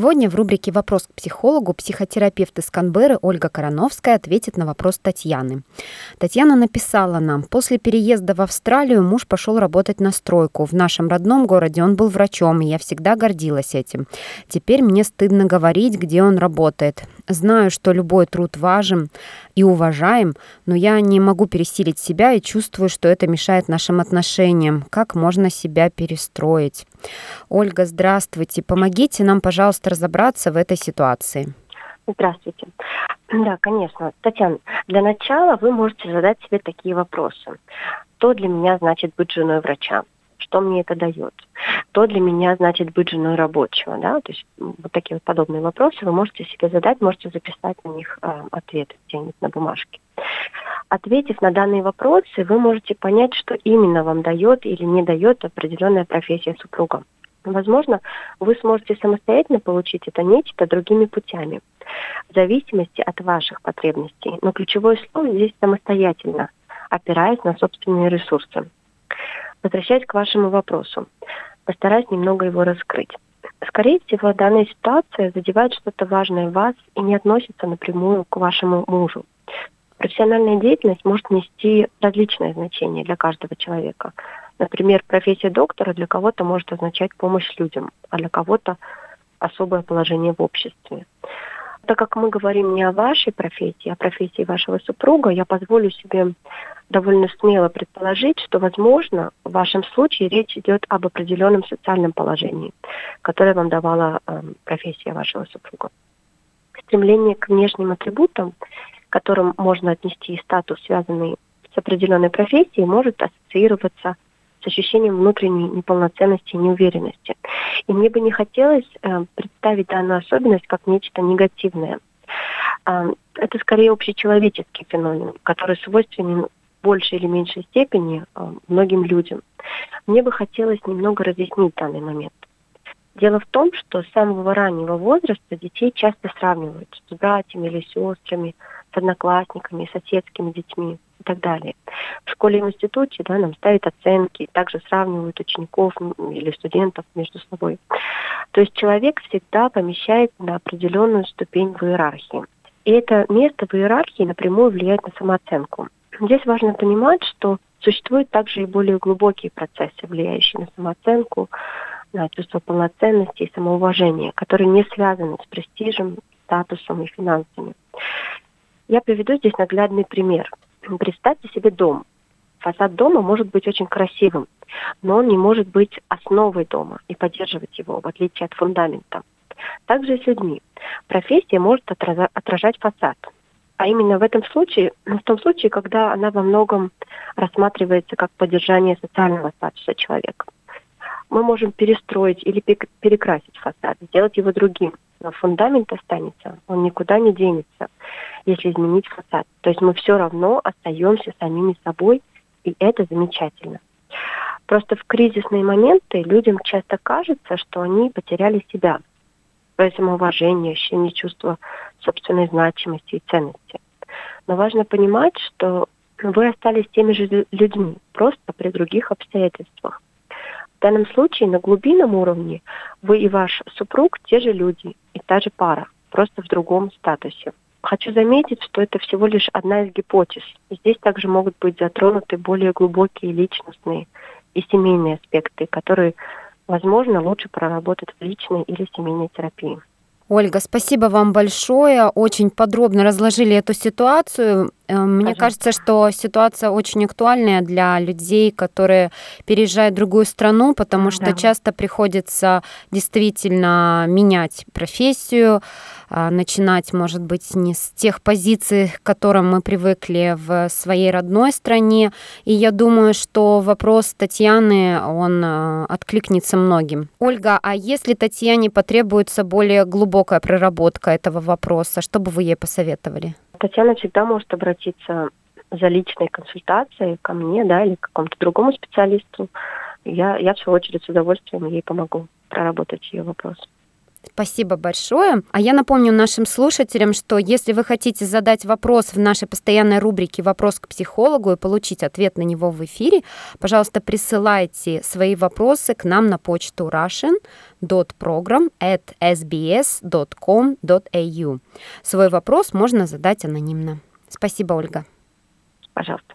Сегодня в рубрике «Вопрос к психологу» психотерапевт из Канберры Ольга Короновская ответит на вопрос Татьяны. Татьяна написала нам, после переезда в Австралию муж пошел работать на стройку. В нашем родном городе он был врачом, и я всегда гордилась этим. Теперь мне стыдно говорить, где он работает. Знаю, что любой труд важен и уважаем, но я не могу пересилить себя и чувствую, что это мешает нашим отношениям. Как можно себя перестроить? Ольга, здравствуйте. Помогите нам, пожалуйста, разобраться в этой ситуации. Здравствуйте. Да, конечно. Татьяна, для начала вы можете задать себе такие вопросы. Что для меня значит быть женой врача? Что мне это дает? Что для меня значит быть женой рабочего? Да? То есть вот такие вот подобные вопросы вы можете себе задать, можете записать на них э, ответы где-нибудь на бумажке. Ответив на данные вопросы, вы можете понять, что именно вам дает или не дает определенная профессия супруга. Возможно, вы сможете самостоятельно получить это нечто другими путями, в зависимости от ваших потребностей. Но ключевое слово здесь самостоятельно, опираясь на собственные ресурсы. Возвращаясь к вашему вопросу, постараюсь немного его раскрыть. Скорее всего, данная ситуация задевает что-то важное в вас и не относится напрямую к вашему мужу. Профессиональная деятельность может нести различное значение для каждого человека. Например, профессия доктора для кого-то может означать помощь людям, а для кого-то особое положение в обществе. Так как мы говорим не о вашей профессии, а о профессии вашего супруга, я позволю себе довольно смело предположить, что, возможно, в вашем случае речь идет об определенном социальном положении, которое вам давала э, профессия вашего супруга. Стремление к внешним атрибутам которым можно отнести статус, связанный с определенной профессией, может ассоциироваться с ощущением внутренней неполноценности и неуверенности. И мне бы не хотелось э, представить данную особенность как нечто негативное. Э, это скорее общечеловеческий феномен, который свойственен большей или меньшей степени э, многим людям. Мне бы хотелось немного разъяснить данный момент. Дело в том, что с самого раннего возраста детей часто сравнивают с братьями или сестрами, с одноклассниками, соседскими детьми и так далее. В школе и в институте да, нам ставят оценки, также сравнивают учеников или студентов между собой. То есть человек всегда помещается на определенную ступень в иерархии. И это место в иерархии напрямую влияет на самооценку. Здесь важно понимать, что существуют также и более глубокие процессы, влияющие на самооценку, на чувство полноценности и самоуважения, которые не связаны с престижем, статусом и финансами. Я приведу здесь наглядный пример. Представьте себе дом. Фасад дома может быть очень красивым, но он не может быть основой дома и поддерживать его, в отличие от фундамента. Также и с людьми. Профессия может отражать фасад. А именно в этом случае, ну, в том случае, когда она во многом рассматривается как поддержание социального статуса человека. Мы можем перестроить или перекрасить фасад, сделать его другим, но фундамент останется, он никуда не денется, если изменить фасад. То есть мы все равно остаемся самими собой, и это замечательно. Просто в кризисные моменты людям часто кажется, что они потеряли себя, свое самоуважение, ощущение чувства собственной значимости и ценности. Но важно понимать, что вы остались теми же людьми, просто при других обстоятельствах. В данном случае на глубинном уровне вы и ваш супруг те же люди и та же пара, просто в другом статусе. Хочу заметить, что это всего лишь одна из гипотез. Здесь также могут быть затронуты более глубокие личностные и семейные аспекты, которые, возможно, лучше проработать в личной или семейной терапии. Ольга, спасибо вам большое. Очень подробно разложили эту ситуацию. Э, мне Пожалуйста. кажется, что ситуация очень актуальная для людей, которые переезжают в другую страну, потому что да. часто приходится действительно менять профессию, а, начинать, может быть, не с тех позиций, к которым мы привыкли в своей родной стране. И я думаю, что вопрос Татьяны, он а, откликнется многим. Ольга, а если Татьяне потребуется более глубокая проработка этого вопроса, что бы вы ей посоветовали? Татьяна всегда может обратиться за личной консультацией ко мне, да, или к какому-то другому специалисту я, я в свою очередь с удовольствием ей помогу проработать ее вопрос. Спасибо большое. А я напомню нашим слушателям, что если вы хотите задать вопрос в нашей постоянной рубрике «Вопрос к психологу» и получить ответ на него в эфире, пожалуйста, присылайте свои вопросы к нам на почту russian.program@sbs.com.au. Свой вопрос можно задать анонимно. Спасибо, Ольга. Пожалуйста.